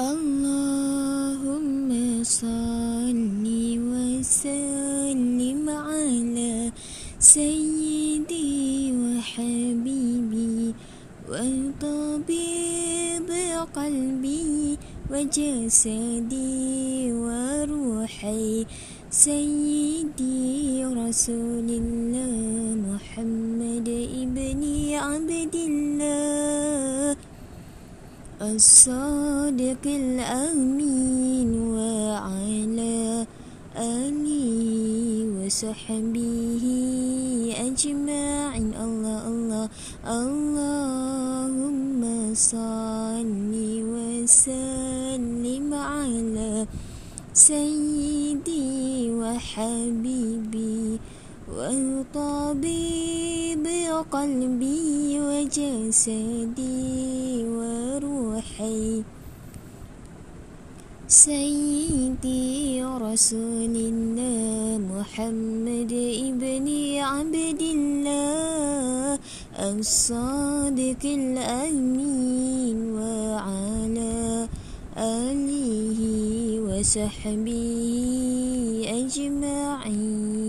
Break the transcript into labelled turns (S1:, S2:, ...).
S1: اللهم صل وسلم على سيدي وحبيبي وطبيب قلبي وجسدي وروحي سيدي رسول الله محمد ابن عبد الله. الصادق الأمين وعلى آله وصحبه أجمعين. الله الله اللهم صل وسلم على سيدي وحبيبي وطبيب قلبي وجسدي. سيدي رسول الله محمد ابن عبد الله الصادق الأمين وعلى آله وصحبه أجمعين.